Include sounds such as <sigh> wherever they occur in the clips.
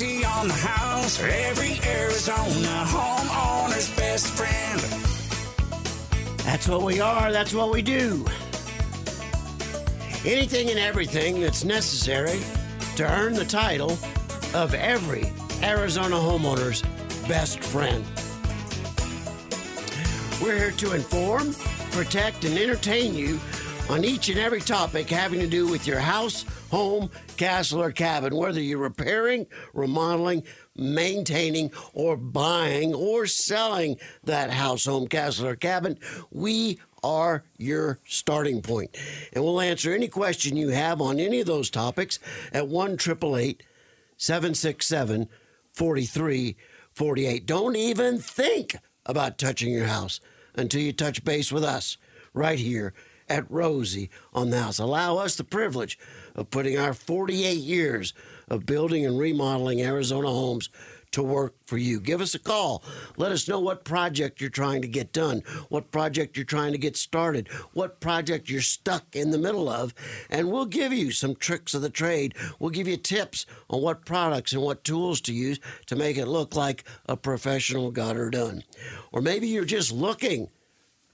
On the house, every Arizona homeowner's best friend. That's what we are. That's what we do. Anything and everything that's necessary to earn the title of every Arizona homeowner's best friend. We're here to inform, protect, and entertain you on each and every topic having to do with your house, home, castle, or cabin, whether you're repairing, remodeling, maintaining, or buying or selling that house, home, castle, or cabin. We are your starting point. And we'll answer any question you have on any of those topics at 1 767 4348. Don't even think about touching your house until you touch base with us right here at Rosie on the house. Allow us the privilege of putting our 48 years of building and remodeling Arizona homes to work for you. Give us a call. Let us know what project you're trying to get done, what project you're trying to get started, what project you're stuck in the middle of, and we'll give you some tricks of the trade. We'll give you tips on what products and what tools to use to make it look like a professional got her done. Or maybe you're just looking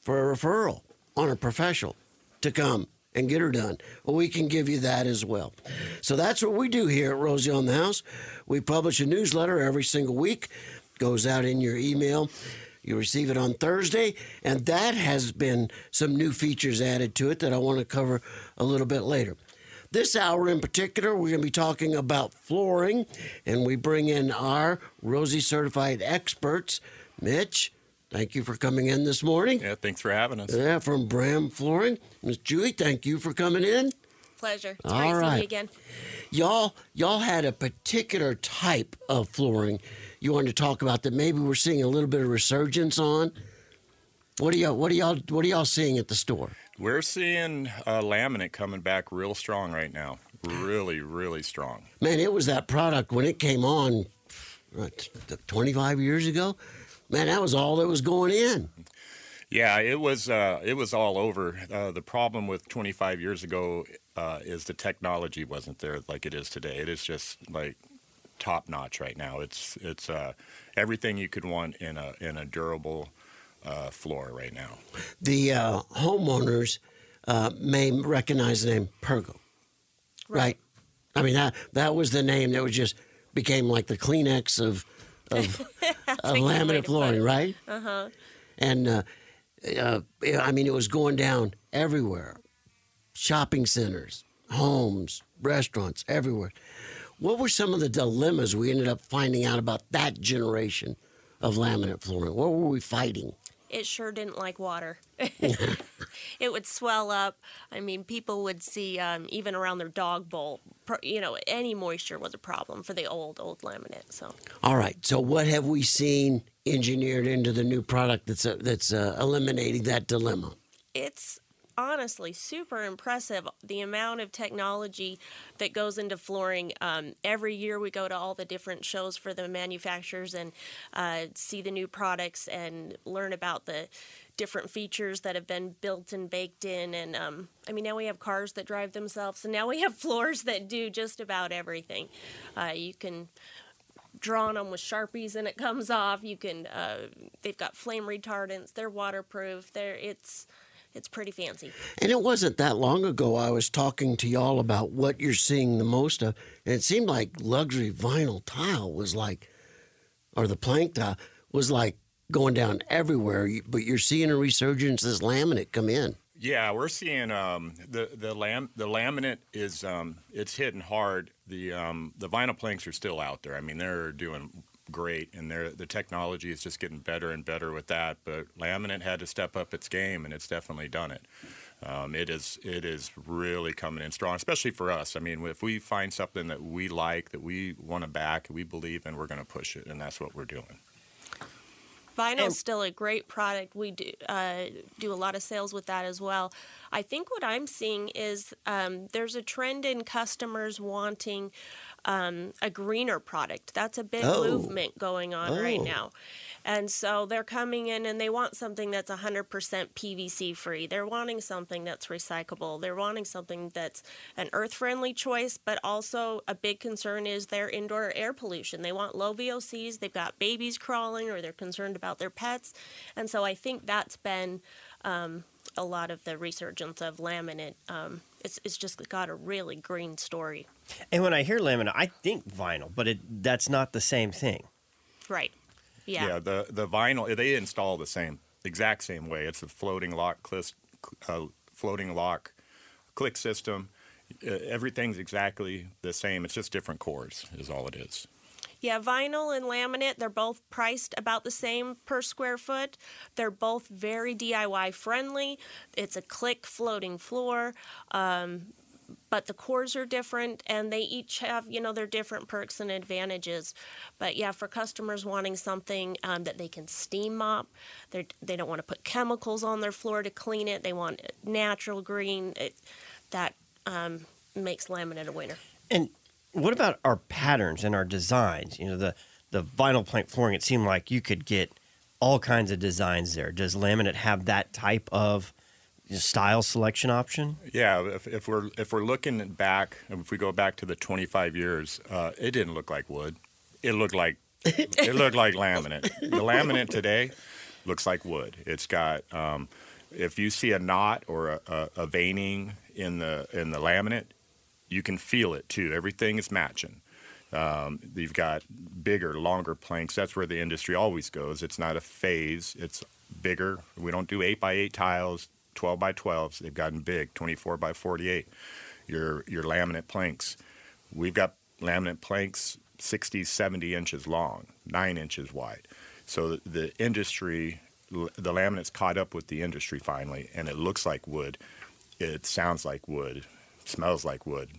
for a referral on a professional to come and get her done. Well, we can give you that as well. So that's what we do here at Rosie on the House. We publish a newsletter every single week, goes out in your email. You receive it on Thursday, and that has been some new features added to it that I want to cover a little bit later. This hour in particular, we're going to be talking about flooring, and we bring in our Rosie certified experts. Mitch, thank you for coming in this morning. Yeah, thanks for having us. Yeah, from Bram Flooring. Miss Julie, thank you for coming in. Pleasure. It's All great seeing right. you again. Y'all, y'all had a particular type of flooring you wanted to talk about that maybe we're seeing a little bit of resurgence on. What are y'all? What are y'all? What are y'all seeing at the store? We're seeing uh, laminate coming back real strong right now. Really, really strong. Man, it was that product when it came on, what, 25 years ago. Man, that was all that was going in. Yeah, it was uh, it was all over. Uh, the problem with 25 years ago uh, is the technology wasn't there like it is today. It is just like top notch right now. It's it's uh, everything you could want in a in a durable uh, floor right now. The uh, homeowners uh, may recognize the name Pergo, right? I mean that that was the name that was just became like the Kleenex of of, <laughs> of a good way laminate flooring, right? Uh-huh. And uh, uh, I mean, it was going down everywhere, shopping centers, homes, restaurants, everywhere. What were some of the dilemmas we ended up finding out about that generation of laminate flooring? What were we fighting? It sure didn't like water. <laughs> <laughs> it would swell up. I mean, people would see um, even around their dog bowl. You know, any moisture was a problem for the old old laminate. So All right. So, what have we seen engineered into the new product that's uh, that's uh, eliminating that dilemma? it's honestly super impressive the amount of technology that goes into flooring. Um, every year we go to all the different shows for the manufacturers and uh, see the new products and learn about the different features that have been built and baked in. And um, I mean, now we have cars that drive themselves, and now we have <laughs> floors that do just about everything. Uh, you can draw on them with sharpies and it comes off. You can. Uh, they've got flame retardants. They're waterproof. They're it's it's pretty fancy. And it wasn't that long ago I was talking to y'all about what you're seeing the most of, and it seemed like luxury vinyl tile was like, or the plank tile was like going down everywhere. But you're seeing a resurgence as laminate come in. Yeah, we're seeing um, the the lam the laminate is um, it's hitting hard. The um, the vinyl planks are still out there. I mean, they're doing great, and they're, the technology is just getting better and better with that. But laminate had to step up its game, and it's definitely done it. Um, it is it is really coming in strong, especially for us. I mean, if we find something that we like, that we want to back, we believe in, we're going to push it, and that's what we're doing. Vinyl is still a great product. We do uh, do a lot of sales with that as well. I think what I'm seeing is um, there's a trend in customers wanting um, a greener product. That's a big Oh. movement going on right Oh. now. And so they're coming in and they want something that's 100% PVC free. They're wanting something that's recyclable. They're wanting something that's an earth friendly choice, but also a big concern is their indoor air pollution. They want low VOCs, they've got babies crawling, or they're concerned about their pets. And so I think that's been um, a lot of the resurgence of laminate. Um, it's, it's just got a really green story. And when I hear laminate, I think vinyl, but it that's not the same thing. Right. Yeah. Yeah, the the vinyl they install the same exact same way. It's a floating lock click, uh, floating lock click system. Uh, everything's exactly the same. It's just different cores, is all it is. Yeah, vinyl and laminate, they're both priced about the same per square foot. They're both very DIY friendly. It's a click floating floor. Um, but the cores are different and they each have you know their different perks and advantages but yeah for customers wanting something um, that they can steam mop They're, they don't want to put chemicals on their floor to clean it they want natural green it, that um, makes laminate a winner And what about our patterns and our designs? You know, the the vinyl plank flooring. It seemed like you could get all kinds of designs there. Does laminate have that type of style selection option? Yeah, if, if we're if we're looking back, if we go back to the 25 years, uh, it didn't look like wood. It looked like it looked like laminate. The laminate today looks like wood. It's got um, if you see a knot or a, a, a veining in the in the laminate, you can feel it too. Everything is matching. Um, you've got bigger, longer planks. That's where the industry always goes. It's not a phase. It's bigger. We don't do eight by eight tiles, twelve by twelves. They've gotten big, twenty four by forty eight. Your your laminate planks. We've got laminate planks 60, 70 inches long, nine inches wide. So the, the industry, the laminate's caught up with the industry finally, and it looks like wood. It sounds like wood. Smells like wood.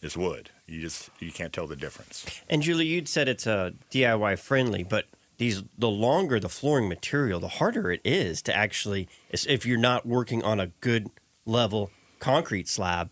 It's wood. You just you can't tell the difference. And Julie, you'd said it's a DIY friendly, but these the longer the flooring material, the harder it is to actually if you're not working on a good level concrete slab.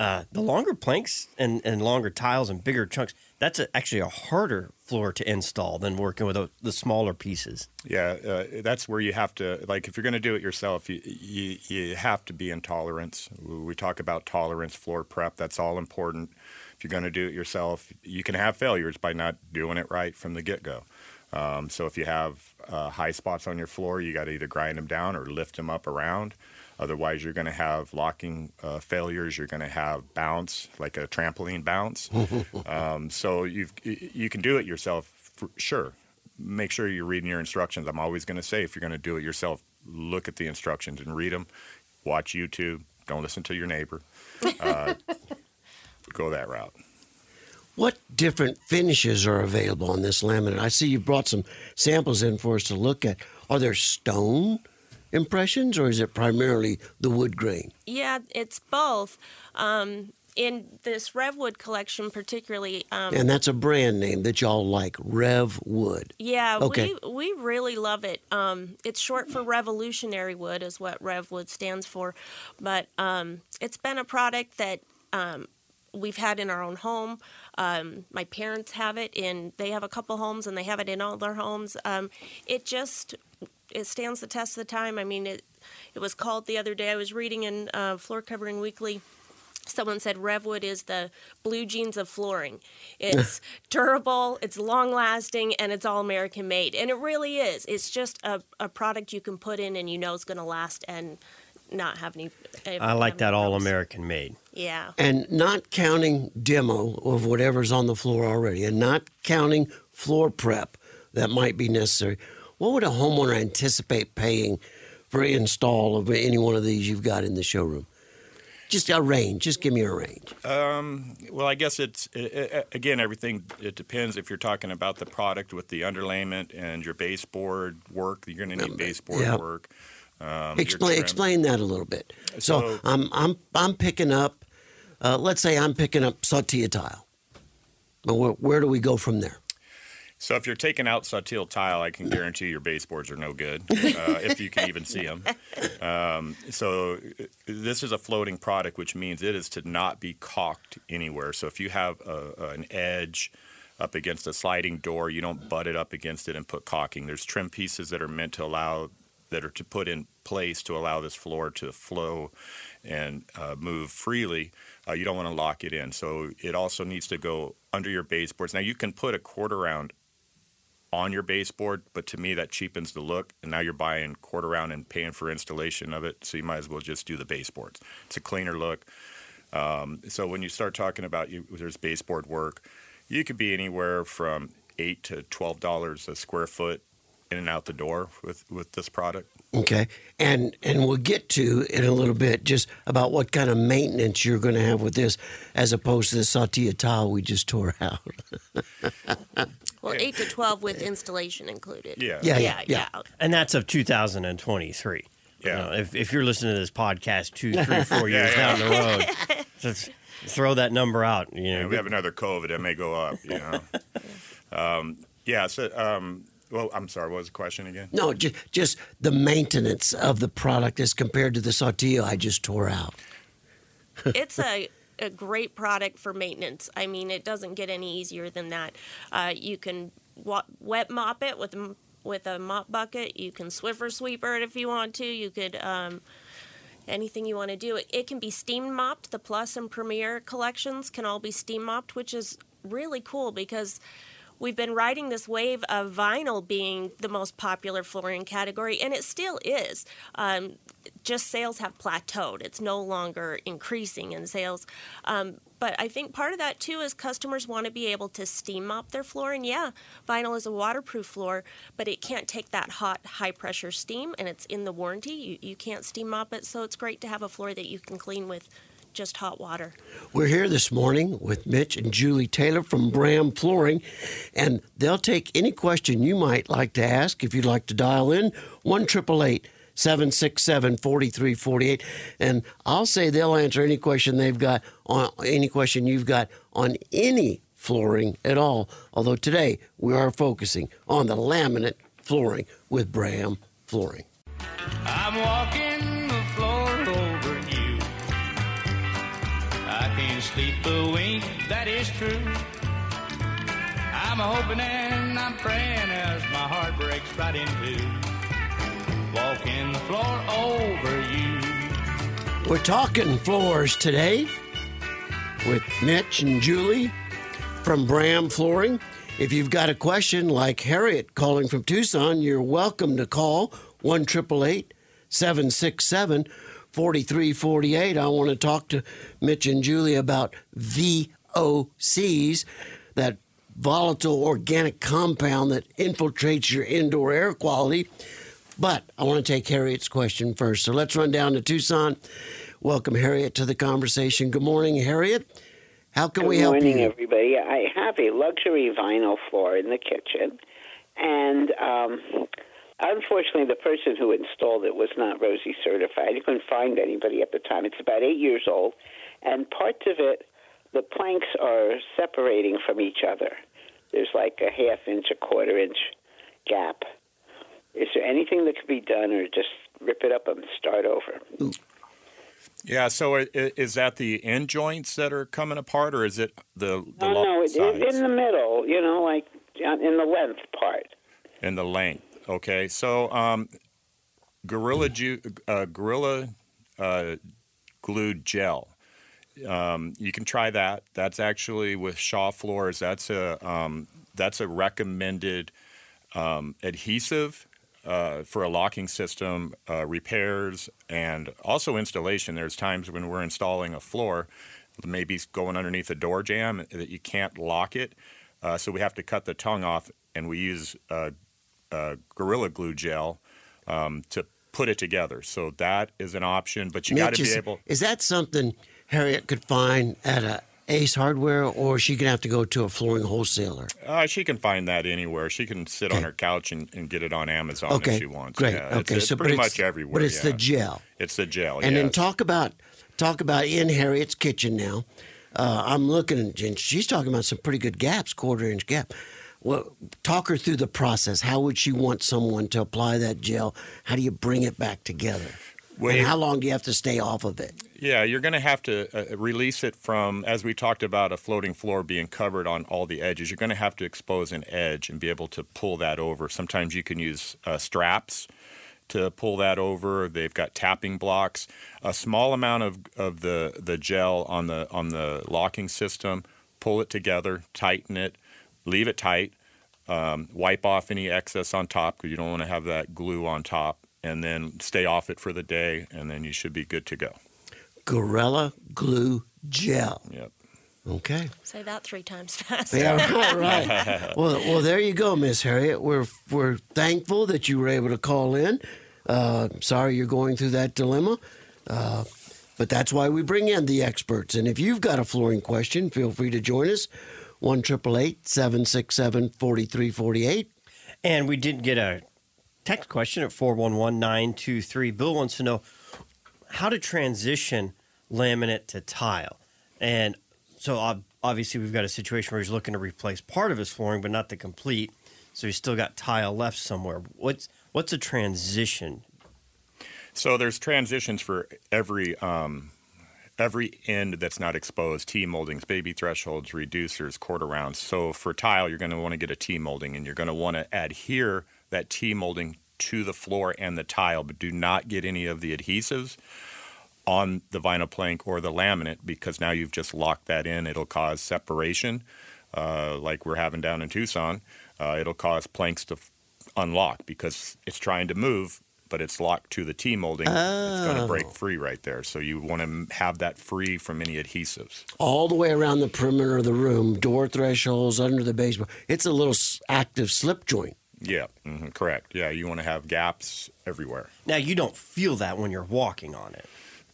Uh, the longer planks and, and longer tiles and bigger chunks, that's a, actually a harder floor to install than working with the smaller pieces. Yeah, uh, that's where you have to like if you're going to do it yourself, you, you you have to be in tolerance. We talk about tolerance, floor prep. That's all important. If you're going to do it yourself, you can have failures by not doing it right from the get go. Um, so if you have uh, high spots on your floor, you got to either grind them down or lift them up around. Otherwise, you're going to have locking uh, failures. You're going to have bounce, like a trampoline bounce. <laughs> um, so you you can do it yourself, sure. Make sure you're reading your instructions. I'm always going to say, if you're going to do it yourself, look at the instructions and read them. Watch YouTube. Don't listen to your neighbor. Uh, <laughs> go that route. What different finishes are available on this laminate? I see you brought some samples in for us to look at. Are there stone impressions, or is it primarily the wood grain? Yeah, it's both. Um, in this Revwood collection, particularly, um, And that's a brand name that y'all like, Revwood. Yeah, Okay. we we really love it. Um, it's short for revolutionary wood, is what Revwood stands for, but um, it's been a product that um, we've had in our own home. Um, my parents have it, and they have a couple homes, and they have it in all their homes. Um, it just it stands the test of the time. I mean, it it was called the other day. I was reading in uh, Floor Covering Weekly. Someone said Revwood is the blue jeans of flooring. <laughs> It's durable, it's long lasting, and it's all American made. And it really is. It's just a, a product you can put in and you know it's going to last and not have any. I like that all American made. Yeah. And not counting demo of whatever's on the floor already, and not counting floor prep that might be necessary. What would a homeowner anticipate paying for install of any one of these you've got in the showroom? Just a range. Just give me a range. Well, I guess it's i i again everything. It depends if you're talking about the product with the underlayment and your baseboard work. You're going to need baseboard yeah. work. Um, explain explain that a little bit. So, So- I'm I'm I'm picking up. Uh, let's say I'm picking up Saltillo tile. Where, where do we go from there? So if you're taking out Saltillo tile, I can guarantee your baseboards are no good <laughs> uh, if you can even see them. Um, so uh, this is a floating product, which means it is to not be caulked anywhere. So if you have a, an edge up against a sliding door. You don't butt it up against it and put caulking. There's trim pieces that are meant to allow that are to put in place to allow this floor to flow and uh, move freely. Uh, you don't want to lock it in. So it also needs to go under your baseboards. Now you can put a quarter round on your baseboard, but to me that cheapens the look. And now you're buying quarter round and paying for installation of it, so you might as well just do the baseboards. It's a cleaner look. Um, so when you start talking about you, there's baseboard work, you could be anywhere from eight to twelve dollars a square foot in and out the door with with this product. Okay, and and we'll get to in a little bit just about what kind of maintenance you're going to have with this, as opposed to the Saltillo tile we just tore <laughs> out. Well, eight to twelve with installation included. Yeah. Yeah, yeah, yeah. yeah. And that's of 2023. You Yeah. know, if, if you're listening to this podcast two, three, <laughs> four years Yeah, down the road, <laughs> just throw that number out. You know, Yeah, we have another COVID, it may go up. You know. um, yeah. So, um, well, I'm sorry. What was the question again? No, just just the maintenance of the product as compared to the Saltillo I just tore out. <laughs> it's a, a great product for maintenance. I mean, it doesn't get any easier than that. Uh, you can wa- wet mop it with with a mop bucket. You can Swiffer sweeper it if you want to. You could um, anything you want to do. It, it can be steam mopped. The Plus and Premier collections can all be steam mopped, which is really cool because. We've been riding this wave of vinyl being the most popular flooring category, and it still is. Um, just sales have plateaued. It's no longer increasing in sales. Um, but I think part of that too is customers want to be able to steam mop their floor. And yeah, vinyl is a waterproof floor, but it can't take that hot, high pressure steam, and it's in the warranty. You, you can't steam mop it, so it's great to have a floor that you can clean with just hot water. We're here this morning with Mitch and Julie Taylor from Bram Flooring, and they'll take any question you might like to ask if you'd like to dial in one triple eight. 767 4348. And I'll say they'll answer any question they've got on any question you've got on any flooring at all. Although today we are focusing on the laminate flooring with Bram Flooring. I'm walking sleep a wink, that is true. I'm hoping and I'm praying as my heart breaks right in two. Walking the floor over you. We're talking floors today with Mitch and Julie from Bram Flooring. If you've got a question like Harriet calling from Tucson, you're welcome to call 1 767 4348. I want to talk to Mitch and Julie about VOCs, that volatile organic compound that infiltrates your indoor air quality. But I want to take Harriet's question first. So let's run down to Tucson. Welcome, Harriet, to the conversation. Good morning, Harriet. How can Good we help morning, you? everybody. I have a luxury vinyl floor in the kitchen, and um, unfortunately, the person who installed it was not Rosie certified. You couldn't find anybody at the time. It's about eight years old, and parts of it, the planks are separating from each other. There's like a half inch, a quarter inch gap. Is there anything that could be done, or just rip it up and start over? Yeah. So is that the end joints that are coming apart, or is it the the No, no, it, in the middle. You know, like uh, in the length part. In the length? Okay. So um, Gorilla Ju- uh, Gorilla uh, glued gel. Um, you can try that. That's actually with Shaw floors. That's a um, that's a recommended um, adhesive uh, for a locking system, uh, repairs, and also installation. There's times when we're installing a floor, maybe going underneath a door jamb that you can't lock it, uh, so we have to cut the tongue off, and we use uh, uh, Gorilla Glue gel um, to put it together. So that is an option, but you got to be able. is that something Harriet could find at a Ace Hardware, or is she gonna have to go to a flooring wholesaler? Uh, she can find that anywhere. She can sit on her couch and, and get it on Amazon Okay, if she wants. great. Yeah, it's, okay, it's so pretty much it's, everywhere. But it's the gel. It's the gel. And then talk about talk about in Harriet's kitchen now. Uh, I'm looking, and she's talking about some pretty good gaps, quarter inch gap. Well, talk her through the process. How would she want someone to apply that gel? How do you bring it back together? Well, and how long do you have to stay off of it? Yeah, you're going to have to uh, release it from, as we talked about, a floating floor being covered on all the edges. You're going to have to expose an edge and be able to pull that over. Sometimes you can use uh, straps to pull that over. They've got tapping blocks. A small amount of, of the, the gel on the on the locking system. Pull it together, tighten it, leave it tight. Um, wipe off any excess on top because you don't want to have that glue on top, and then stay off it for the day, and then you should be good to go. Gorilla Glue Gel. Yep. Okay. Say that three times <laughs> fast. Yeah, <laughs> right, right. well, well, there you go, Miss Harriet. We're we're thankful that you were able to call in. Uh, sorry you're going through that dilemma, uh, but that's why we bring in the experts. And if you've got a flooring question, feel free to join us. One triple eight seven six seven forty three forty eight. And we did get a text question at 411 923. Bill wants to know how to transition laminate to tile. And so obviously, we've got a situation where he's looking to replace part of his flooring, but not the complete. So he's still got tile left somewhere. What's what's a transition? So there's transitions for every um, every end that's not exposed. T moldings, baby thresholds, reducers, quarter rounds. So for tile, you're going to want to get a T molding, and you're going to want to adhere that T molding to the floor and the tile, but do not get any of the adhesives on the vinyl plank or the laminate because now you've just locked that in. It'll cause separation, uh, like we're having down in Tucson. Uh, it'll cause planks to f- unlock because it's trying to move, but it's locked to the T molding. It's going to break free right there. So you want to have that free from any adhesives. All the way around the perimeter of the room, door thresholds, under the baseboard. It's a little active slip joint. Yeah, hmm correct. Yeah, you want to have gaps everywhere. Now, you don't feel that when you're walking on it.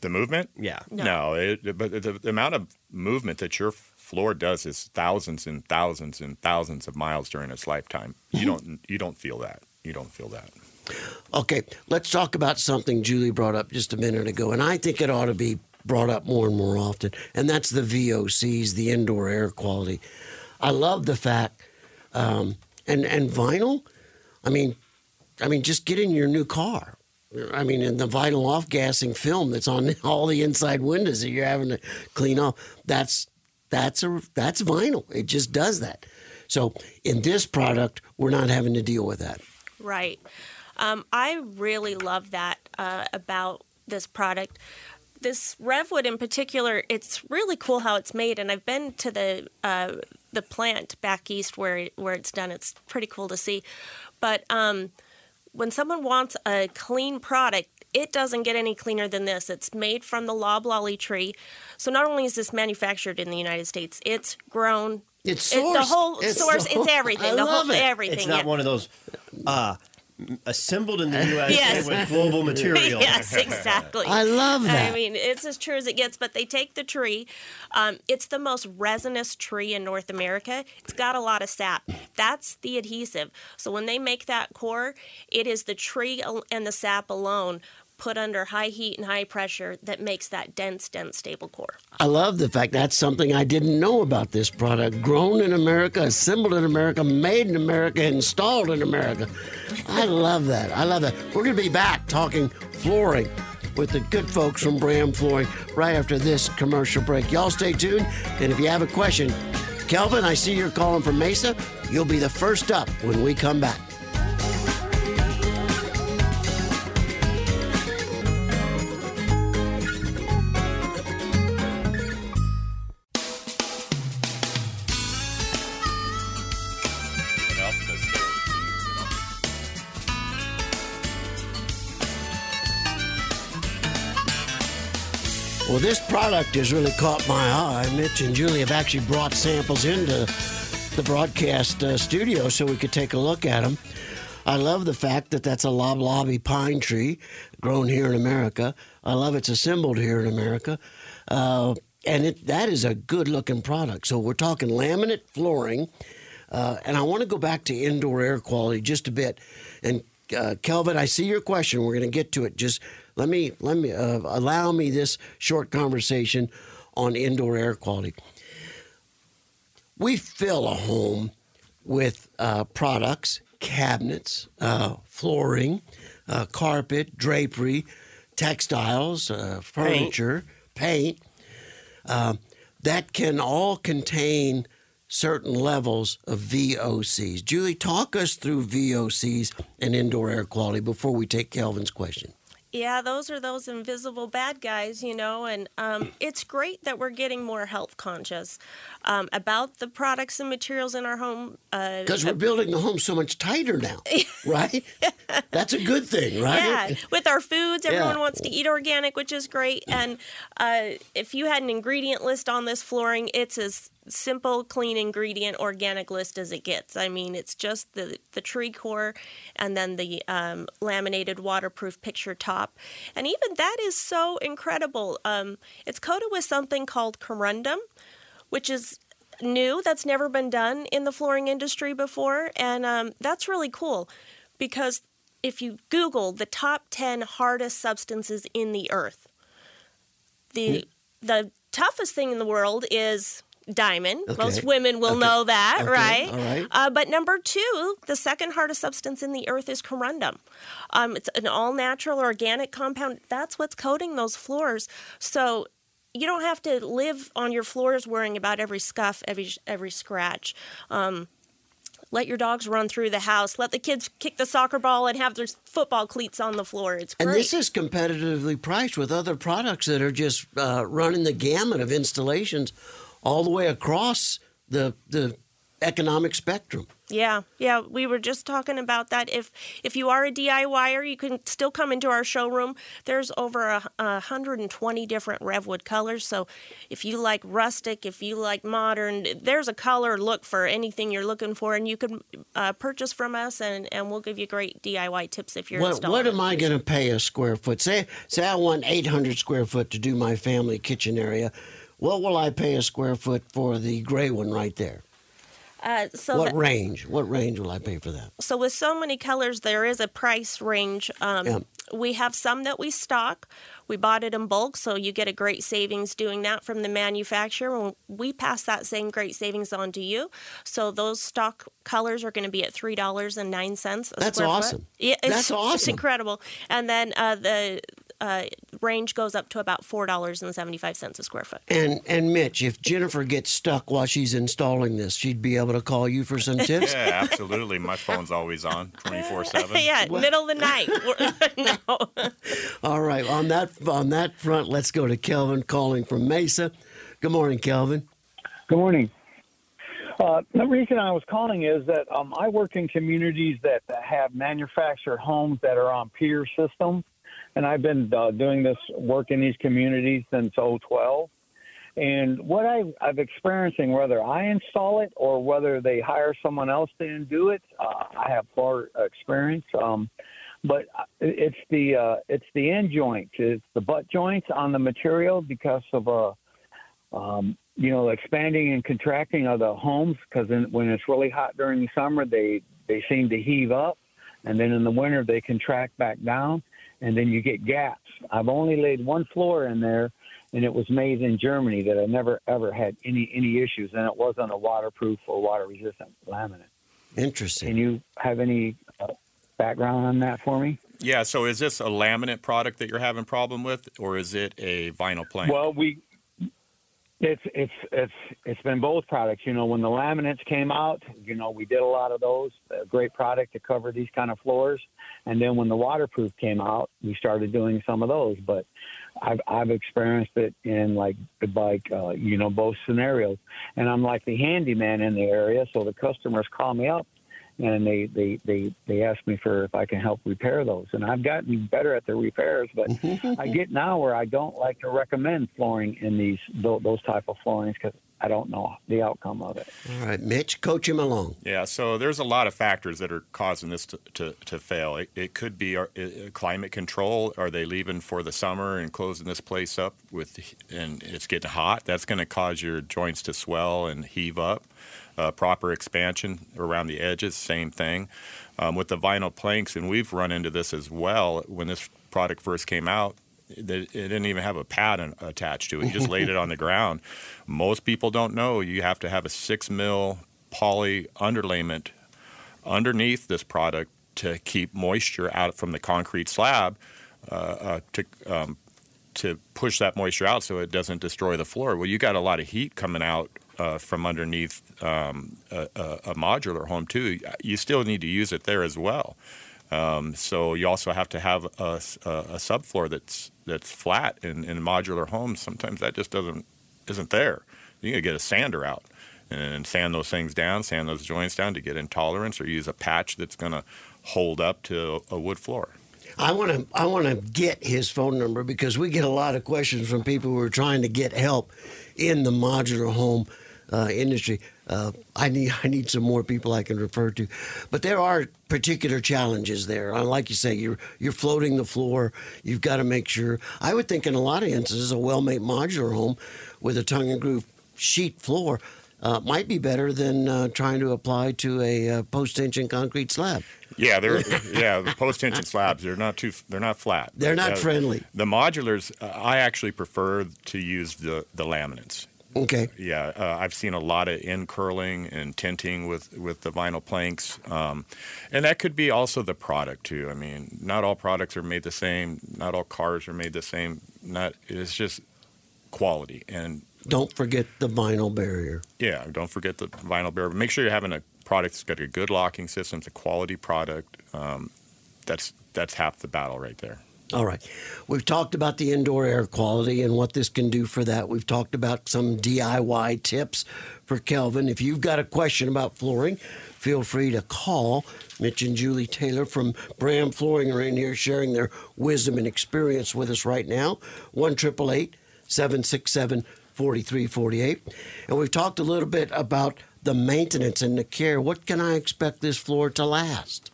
The movement? Yeah. No, it, but the, the amount of movement that your floor does is thousands and thousands and thousands of miles during its lifetime. You don't you don't feel that. You don't feel that. Okay, let's talk about something Julie brought up just a minute ago, and I think it ought to be brought up more and more often, and that's the VOCs, the indoor air quality. I love the fact, um, and and vinyl. I mean, I mean, just get in your new car. I mean, in the vinyl off-gassing film that's on <laughs> all the inside windows that you're having to clean off. That's that's a that's vinyl. It just does that. So in this product, we're not having to deal with that. Right. Um, I really love that uh, about this product. This Revwood in particular, it's really cool how it's made, and I've been to the uh, the plant back east where it, where it's done. It's pretty cool to see. But um, when someone wants a clean product, it doesn't get any cleaner than this. It's made from the loblolly tree. So not only is this manufactured in the United States, it's grown. It's it- the whole It's source. <laughs> the whole- it's everything. I the love whole it. everything. It's not yeah. one of those uh, assembled in the <laughs> USA Yes. with global material. yes, exactly. I love that. I mean, it's as true as it gets. But they take the tree. Um, it's the most resinous tree in North America. It's got a lot of sap. That's the adhesive. So when they make that core, it is the tree and the sap alone put under high heat and high pressure that makes that dense, dense, stable core. I love the fact that's something I didn't know about this product. Grown in America, assembled in America, made in America, installed in America. I love that. I love that. We're going to be back talking flooring with the good folks from Bram Flooring right after this commercial break. Y'all stay tuned. And if you have a question, Kelvin, I see you're calling from Mesa. You'll be the first up when we come back. This product has really caught my eye. Mitch and Julie have actually brought samples into the broadcast uh, studio so we could take a look at them. I love the fact that that's a Loblolly pine tree grown here in America. I love it's assembled here in America. Uh, and it, that is a good looking product. So we're talking laminate flooring. Uh, and I want to go back to indoor air quality just a bit. And uh, Kelvin, I see your question. We're going to get to it. Just let me let me uh, allow me this short conversation on indoor air quality. We fill a home with uh, products, cabinets, uh, flooring, uh, carpet, drapery, textiles, uh, furniture, paint, um, that can all contain certain levels of VOCs. Julie, talk us through VOCs and indoor air quality before we take Kelvin's question. Yeah, those are those invisible bad guys, you know, and um, it's great that we're getting more health conscious um, about the products and materials in our home. uh, Because we're building the home so much tighter now, <laughs> right? That's a good thing, right? Yeah, with our foods, everyone Yeah. wants to eat organic, which is great. And uh, if you had an ingredient list on this flooring, it's as simple, clean ingredient organic list as it gets. I mean, it's just the the tree core, and then the um, laminated waterproof picture top, and even that is so incredible. Um, it's coated with something called corundum, which is new that's never been done in the flooring industry before and um, that's really cool because if you google the top 10 hardest substances in the earth the the toughest thing in the world is diamond Okay. most women will Okay. know that Okay. right All right. uh, but number two the second hardest substance in the earth is corundum um, it's an all natural organic compound that's what's coating those floors so you don't have to live on your floors worrying about every scuff, every every scratch. Um, let your dogs run through the house. Let the kids kick the soccer ball and have their football cleats on the floor. It's great. And this is competitively priced with other products that are just uh, running the gamut of installations all the way across the the economic spectrum. Yeah, yeah, we were just talking about that. If if you are a DIYer, you can still come into our showroom. There's over a, a 120 different Revwood colors. So if you like rustic, if you like modern, there's a color look for anything you're looking for, and you can uh, purchase from us, and, and we'll give you great DIY tips if you're What, what am. I going to pay a square foot? Say, say I want 800 square foot to do my family kitchen area. What will I pay a square foot for the gray one right there? Uh, so what the- range? What range will I pay for that? so with so many colors there is a price range um, Yeah. we have some that we stock we bought it in bulk so you get a great savings doing that from the manufacturer and we pass that same great savings on to you so those stock colors are going to be at three dollars and nine cents a That's square awesome. foot yeah it's, That's it's awesome. incredible and then uh, the uh, range goes up to about four dollars and 75 cents a square foot And and Mitch, if Jennifer gets stuck while she's installing this, she'd be able to call you for some tips. <laughs> Yeah, absolutely. My phone's always on 24 7. <laughs> yeah middle of the night <laughs> no. All right, on that on that front, let's go to Kelvin calling from Mesa. Good morning, Kelvin. Good morning. Uh, the reason I was calling is that um, I work in communities that have manufactured homes that are on pier systems, and I've been uh, doing this work in these communities since 012. And what I, I'm experiencing, whether I install it or whether they hire someone else to do it, uh, I have far experience. Um, but it's the uh, it's the end joints, it's the butt joints on the material because of uh, um, you know, expanding and contracting of the homes because when it's really hot during the summer, they they seem to heave up, and then in the winter they contract back down, and then you get gaps. I've only laid one floor in there, and it was made in Germany that I never ever had any any issues, and it wasn't a waterproof or water resistant laminate. Interesting. Can you have any uh, background on that for me? Yeah, so is this a laminate product that you're having problem with, or is it a vinyl plank? Well, we it's it's it's it's been both products. You know, when the laminates came out, you know, we did a lot of those. A great product to cover these kind of floors. And then when the waterproof came out, we started doing some of those. But I've I've experienced it in like like uh, you know both scenarios. And I'm like the handyman in the area, so the customers call me up and they, they, they, they ask me for if I can help repair those. And I've gotten better at the repairs, but I <laughs> get now where I don't like to recommend flooring in these those type of floorings because I don't know the outcome of it. All right, Mitch, coach him along. Yeah, so there's a lot of factors that are causing this to, to, to fail. It, it could be uh, uh, climate control. Are they leaving for the summer and closing this place up with, and it's getting hot? That's going to cause your joints to swell and heave up. Uh, proper expansion around the edges, same thing. Um, with the vinyl planks, and we've run into this as well. When this product first came out, it didn't even have a pad attached to it. You just laid it on the ground. Most people don't know you have to have a six mil poly underlayment underneath this product to keep moisture out from the concrete slab uh, uh, to um, to push that moisture out so it doesn't destroy the floor. Well, you got a lot of heat coming out uh, from underneath um, a, a, modular home too. You still need to use it there as well. Um, so you also have to have a, a, a subfloor that's that's flat in, in modular homes. Sometimes that just doesn't isn't there. You gotta get a sander out and sand those things down, sand those joints down to get intolerance, or use a patch that's gonna hold up to a wood floor. I want to I want to get his phone number because we get a lot of questions from people who are trying to get help in the modular home uh, industry. Uh, I need <laughs> I need some more people I can refer to, but there are particular challenges there. Uh, Like you say, you're you're floating the floor. You've got to make sure. I would think in a lot of instances, a well-made modular home with a tongue and groove sheet floor uh, might be better than uh, trying to apply to a uh, post-tension concrete slab. Yeah, they're <laughs> yeah the post tension slabs. They're not too they're not flat. They're not Uh, friendly. The modulars, uh, I actually prefer to use the the laminates. Okay. Yeah, uh, I've seen a lot of in curling and tinting with with the vinyl planks, um, and that could be also the product too. I mean, not all products are made the same. Not all cars are made the same. Not it's just quality and Don't forget the vinyl barrier. yeah. Don't forget the vinyl barrier. Make sure you're having a product that's got a good locking system. It's a quality product. Um, that's that's half the battle right there. All right. We've talked about the indoor air quality and what this can do for that. We've talked about some DIY tips for Kelvin. If you've got a question about flooring, feel free to call. Mitch and Julie Taylor from Bram Flooring are in here sharing their wisdom and experience with us right now. 1 767 4348. And we've talked a little bit about the maintenance and the care. What can I expect this floor to last?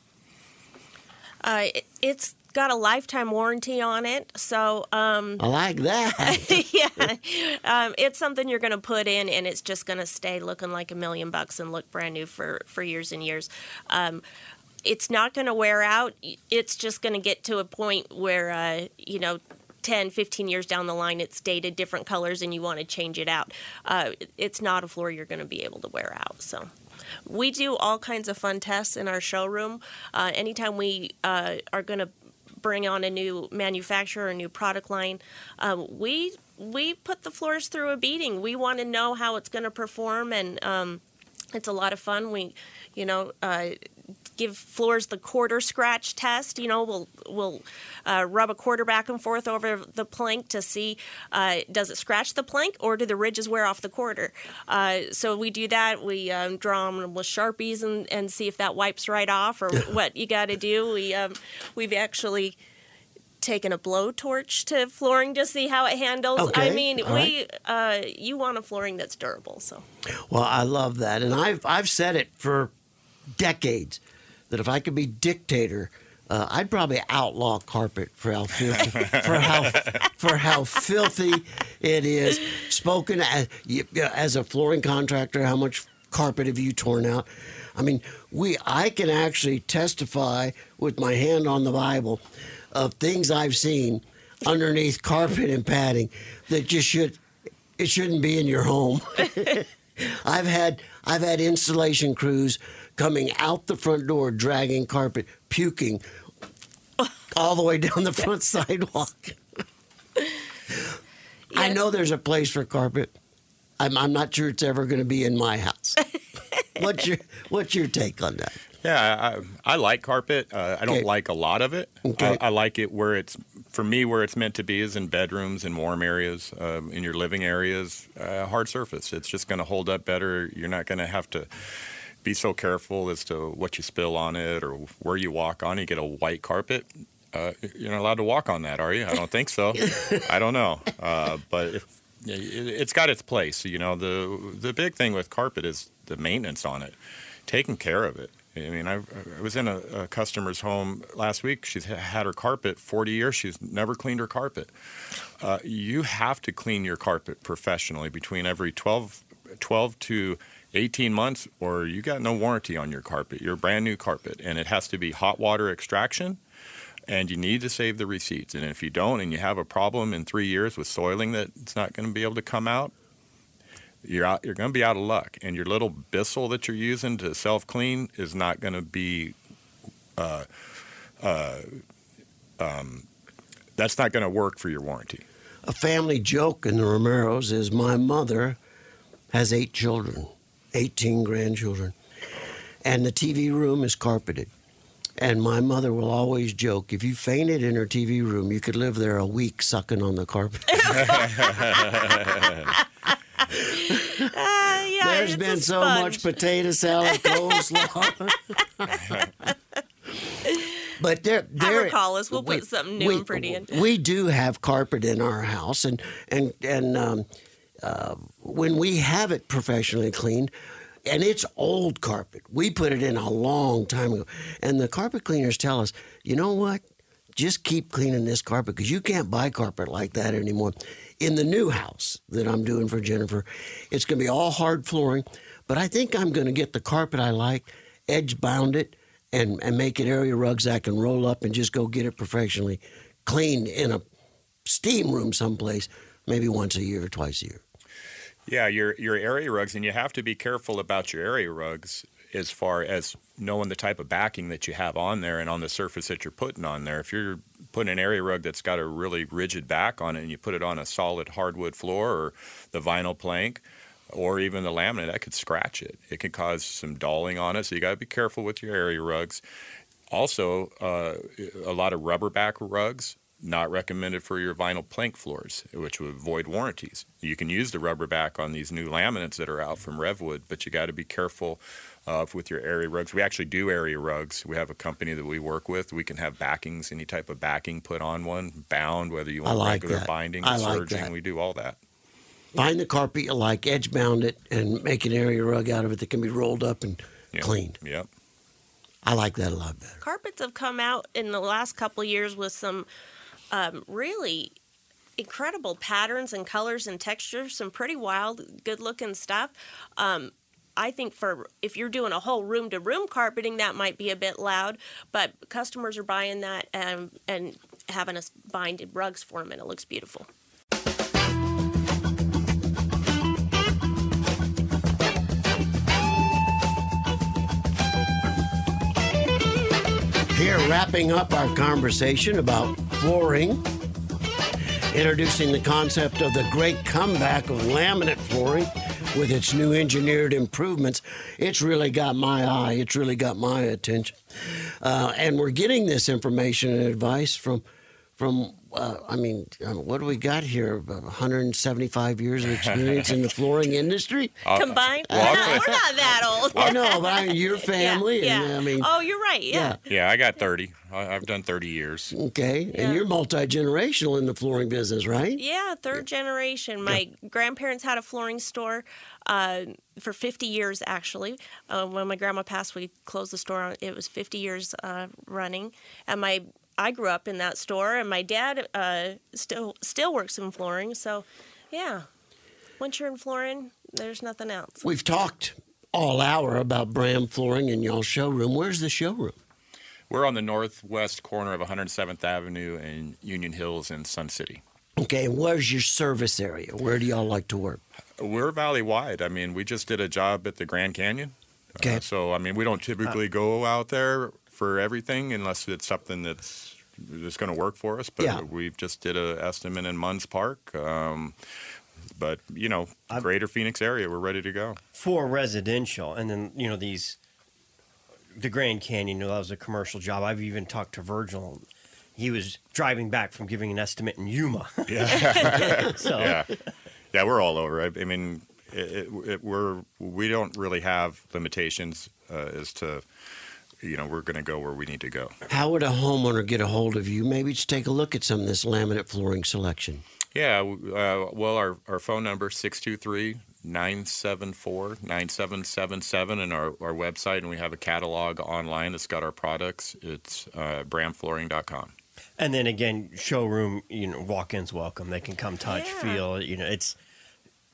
Uh, it's got a lifetime warranty on it, so um, I like that. <laughs> yeah, um, it's something you're going to put in, and it's just going to stay looking like a million bucks and look brand new for for years and years. Um, it's not going to wear out. It's just going to get to a point where uh, you know. 10, 15 years down the line, it's dated different colors and you want to change it out. Uh, it's not a floor you're going to be able to wear out. So, we do all kinds of fun tests in our showroom. Uh, anytime we uh, are going to bring on a new manufacturer, a new product line, um, we we put the floors through a beating. We want to know how it's going to perform, and um, it's a lot of fun. We, you know. Uh, Give floors the quarter scratch test. You know, we'll we'll uh, rub a quarter back and forth over the plank to see uh, does it scratch the plank or do the ridges wear off the quarter. Uh, so we do that. We um, draw them with sharpies and, and see if that wipes right off or <laughs> what you got to do. We um, we've actually taken a blowtorch to flooring to see how it handles. I mean, all we uh, you want a flooring that's durable. So Well, I love that, and I've I've said it for decades that if I could be dictator, uh, I'd probably outlaw carpet for how filthy, <laughs> for how for how filthy it is. Spoken as, as a flooring contractor, how much carpet have you torn out? I mean, we I can actually testify with my hand on the Bible of things I've seen underneath carpet and padding that just should it shouldn't be in your home. <laughs> I've had I've had installation crews coming out the front door dragging carpet, puking all the way down the front <laughs> sidewalk. <laughs> I know there's a place for carpet. I'm, I'm not sure it's ever going to be in my house. <laughs> what's your What's your take on that? Yeah, I, I like carpet. Uh, I don't Okay. like a lot of it. Okay. I, I like it where it's for me where it's meant to be is in bedrooms and warm areas, um, in your living areas. Uh, hard surface. It's just going to hold up better. You're not going to have to be so careful as to what you spill on it or where you walk on. You get a white carpet. Uh, you're not allowed to walk on that, are you? I don't think so. <laughs> I don't know, uh, but if it, it's got its place. You know, the the big thing with carpet is the maintenance on it, taking care of it. I mean, I, I was in a, a customer's home last week. She's had her carpet 40 years. She's never cleaned her carpet. Uh, you have to clean your carpet professionally between every 12, 12 to 18 months, or you got no warranty on your carpet. Your brand new carpet, and it has to be hot water extraction. And you need to save the receipts. And if you don't, and you have a problem in three years with soiling that it's not going to be able to come out, you're out. You're going to be out of luck. And your little Bissell that you're using to self clean is not going to be uh, uh, um, that's not going to work for your warranty. A family joke in the Romeros is my mother has eight children, 18 grandchildren, and the TV room is carpeted. And my mother will always joke if you fainted in her TV room, you could live there a week sucking on the carpet. Ah, <laughs> <laughs> yeah, There's been so much potato salad, <laughs> coleslaw. but there, there. call us. We'll put something new and pretty in. We do have carpet in our house, and and and um, uh, when we have it professionally cleaned, and it's old carpet, we put it in a long time ago, and the carpet cleaners tell us, you know what? Just keep cleaning this carpet because you can't buy carpet like that anymore. In the new house that I'm doing for Jennifer, it's going to be all hard flooring, but I think I'm going to get the carpet I like, edge bound it, and, and make it area rugs I can roll up and just go get it professionally cleaned in a steam room someplace, maybe once a year or twice a year. Yeah, your your area rugs, and you have to be careful about your area rugs as far as knowing the type of backing that you have on there and on the surface that you're putting on there. If you're putting an area rug that's got a really rigid back on it, and you put it on a solid hardwood floor or the vinyl plank, or even the laminate, that could scratch it. It can cause some dulling on it, so you got to be careful with your area rugs. Also, uh, a lot of rubber back rugs not recommended for your vinyl plank floors, which would void warranties. You can use the rubber back on these new laminates that are out from Revwood, but you got to be careful uh, with your area rugs. We actually do area rugs. We have a company that we work with. We can have backings, any type of backing put on one, bound, whether you I want like regular that. binding, I like that. We do all that. Find the carpet you like, edge bound it, and make an area rug out of it that can be rolled up and Yeah. cleaned. Yep. I like that a lot better. Carpets have come out in the last couple of years with some um, really incredible patterns and colors and textures, some pretty wild, good looking stuff. Um, I think for if you're doing a whole room to room carpeting, that might be a bit loud, but customers are buying that and, and having us bind rugs for them, and it looks beautiful. Here, wrapping up our conversation about flooring, introducing the concept of the great comeback of laminate flooring with its new engineered improvements. It's really got my eye, it's really got my attention. Uh, and we're getting this information and advice from, from uh, I mean, um, what do we got here? 175 years of experience in the <laughs> flooring industry? Combined, well, I'll No, <laughs> we're not that old. I know, but I mean, your <laughs> family, yeah. and I mean, oh, you're right. Yeah. Yeah, I got 30. I, I've done 30 years. okay, Yeah. and you're multi generational in the flooring business, right? Yeah, third generation. My grandparents had a flooring store uh, for 50 years, actually. Uh, when my grandma passed, we closed the store. It was 50 years uh, running. And my I grew up in that store, and my dad uh, still still works in flooring. So, yeah, once you're in flooring, there's nothing else. We've talked all hour about Bram Flooring in y'all's showroom. Where's the showroom? We're on the northwest corner of 107th Avenue and Union Hills in Sun City. Okay, and where's your service area? Where do y'all like to work? We're valley wide. I mean, we just did a job at the Grand Canyon. Okay. Uh, so, I mean, we don't typically go out there for everything unless it's something that's that's going to work for us. But Yeah. we just did a estimate in Munds Park. Um, but you know, Greater Phoenix area, we're ready to go. for residential, and then you know these, the Grand Canyon. You know, that was a commercial job. I've even talked to Virgil. He was driving back from giving an estimate in Yuma. Yeah. <laughs> so yeah, yeah, we're all over. I, I mean, it, it, it, we're we don't really have limitations uh, as to, you know, we're going to go where we need to go. How would a homeowner get a hold of you? Maybe just take a look at some of this laminate flooring selection. Yeah, uh, well, our, our phone number is 623 974 9777 and our, our website, and we have a catalog online that's got our products. It's uh, bramflooring.com. And then again, showroom, you know, walk-ins welcome. They can come touch, Yeah. feel. You know, it's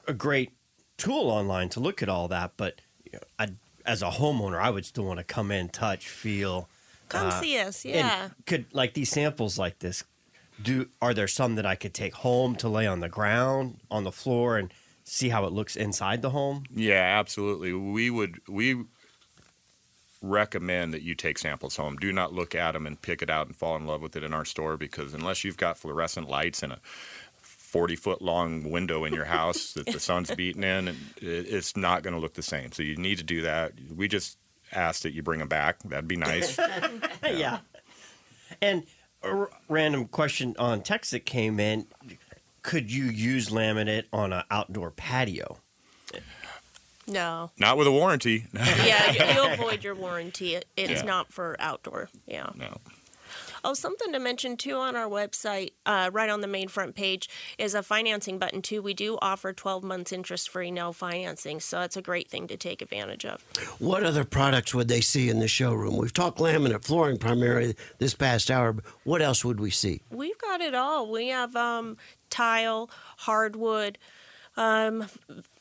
a great tool online to look at all that. But you know, I, as a homeowner, I would still want to come in, touch, feel. Come uh, see us. Yeah. could like these samples like this? Do are there some that I could take home to lay on the ground, on the floor, and see how it looks inside the home? Yeah, absolutely. We would we recommend that you take samples home. Do not look at them and pick it out and fall in love with it in our store because unless you've got fluorescent lights and a 40 foot long window in your house that the <laughs> sun's beating in, and it's not going to look the same. So you need to do that. We just ask that you bring them back. That'd be nice. <laughs> yeah. And a r- random question on text that came in: Could you use laminate on an outdoor patio? No. not with a warranty. Yeah, <laughs> you- avoid your warranty. It, it's Yeah. not for outdoor. Yeah. no. Oh, something to mention too on our website, uh, right on the main front page, is a financing button too. We do offer 12 months interest free, no financing, so that's a great thing to take advantage of. What other products would they see in the showroom? We've talked laminate flooring primarily this past hour, but what else would we see? We've got it all. We have um, tile, hardwood. Um,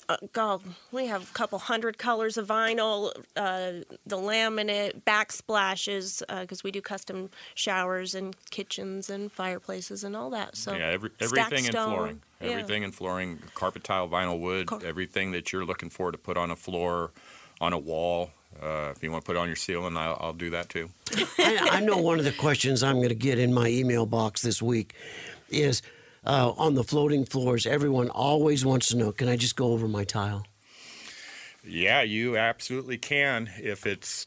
uh, God, we have a couple hundred colors of vinyl, uh, the laminate, backsplashes, because we do custom showers and kitchens and fireplaces and all that. So yeah, every, everything in stone. flooring. Yeah. Everything in flooring, carpet tile, vinyl wood, Car- everything that you're looking for to put on a floor, on a wall. Uh, if you want to put it on your ceiling, I'll, I'll do that too. <laughs> I, I know one of the questions I'm going to get in my email box this week is uh, on the floating floors. Everyone always wants to know can I just go over my tile? Yeah, you absolutely can. If it's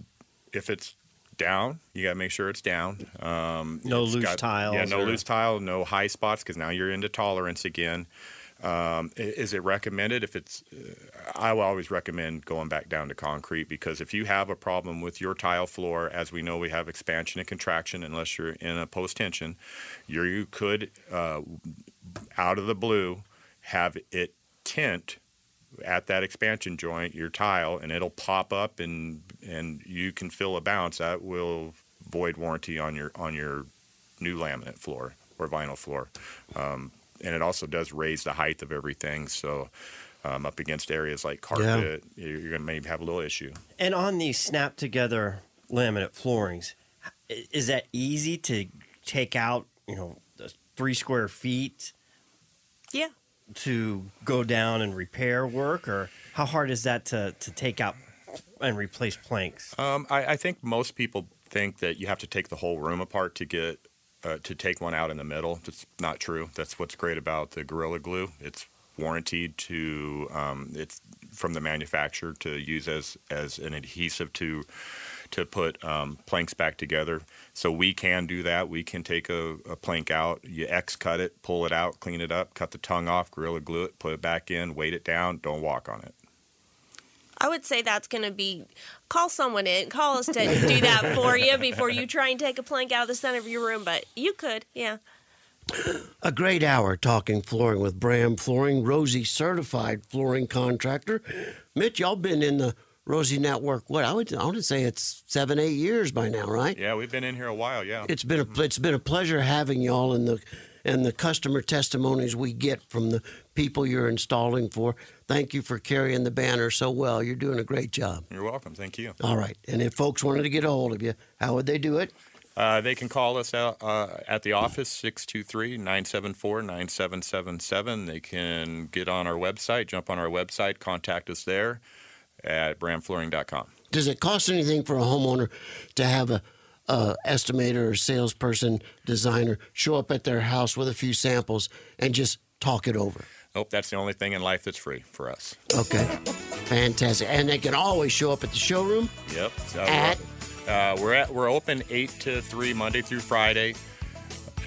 if it's down, you got to make sure it's down. Um, No it's loose got- tiles Yeah, no or- loose tile, no high spots because now you're into tolerance again. Um, is it recommended? If it's, uh, I will always recommend going back down to concrete because if you have a problem with your tile floor, as we know we have expansion and contraction, unless you're in a post tension, you could uh, out of the blue have it tint at that expansion joint your tile and it'll pop up and and you can feel a bounce that will void warranty on your on your new laminate floor or vinyl floor um, and it also does raise the height of everything so um, up against areas like carpet you're going to maybe have a little issue And on these snap together laminate floorings, is that easy to take out? You know, the three square feet Yeah. to go down and repair work, or how hard is that to to take out and replace planks? Um, I, I think most people think that you have to take the whole room apart to get uh, to take one out in the middle. That's not true. That's what's great about the Gorilla Glue. It's warranted to um, it's from the manufacturer to use as as an adhesive to to put um, planks back together. So we can do that. We can take a, a plank out, you X cut it, pull it out, clean it up, cut the tongue off, Gorilla Glue it, put it back in, weight it down, don't walk on it. I would say that's going to be call someone in, call us to do that for you before you try and take a plank out of the center of your room. But you could, yeah. A great hour talking flooring with Bram Flooring, Rosie certified flooring contractor. Mitch, y'all been in the Rosie Network. What I would I would say it's seven eight years by now, right? Yeah, we've been in here a while. Yeah. It's been a mm-hmm. it's been a pleasure having y'all and the and the customer testimonies we get from the people you're installing for. Thank you for carrying the banner so well. You're doing a great job. You're welcome. Thank you. All right. And if folks wanted to get a hold of you, how would they do it? Uh, they can call us out, uh, at the office, 623 974 9777. They can get on our website, jump on our website, contact us there at bramflooring.com. Does it cost anything for a homeowner to have a, a estimator or salesperson, designer show up at their house with a few samples and just talk it over? Nope, that's the only thing in life that's free for us. Okay. Fantastic. And they can always show up at the showroom Yep. So at Uh, we're at we're open eight to three Monday through Friday,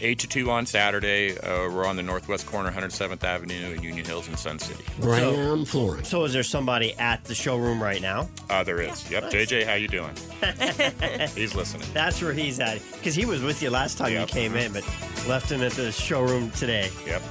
eight to two on Saturday. Uh, we're on the northwest corner, 107th Avenue in Union Hills in Sun City. Bram Flooring. So, is there somebody at the showroom right now? Uh, there is. Yep. JJ, how you doing? <laughs> He's listening. That's where he's at because he was with you last time Yep. you came in, but left him at the showroom today. Yep.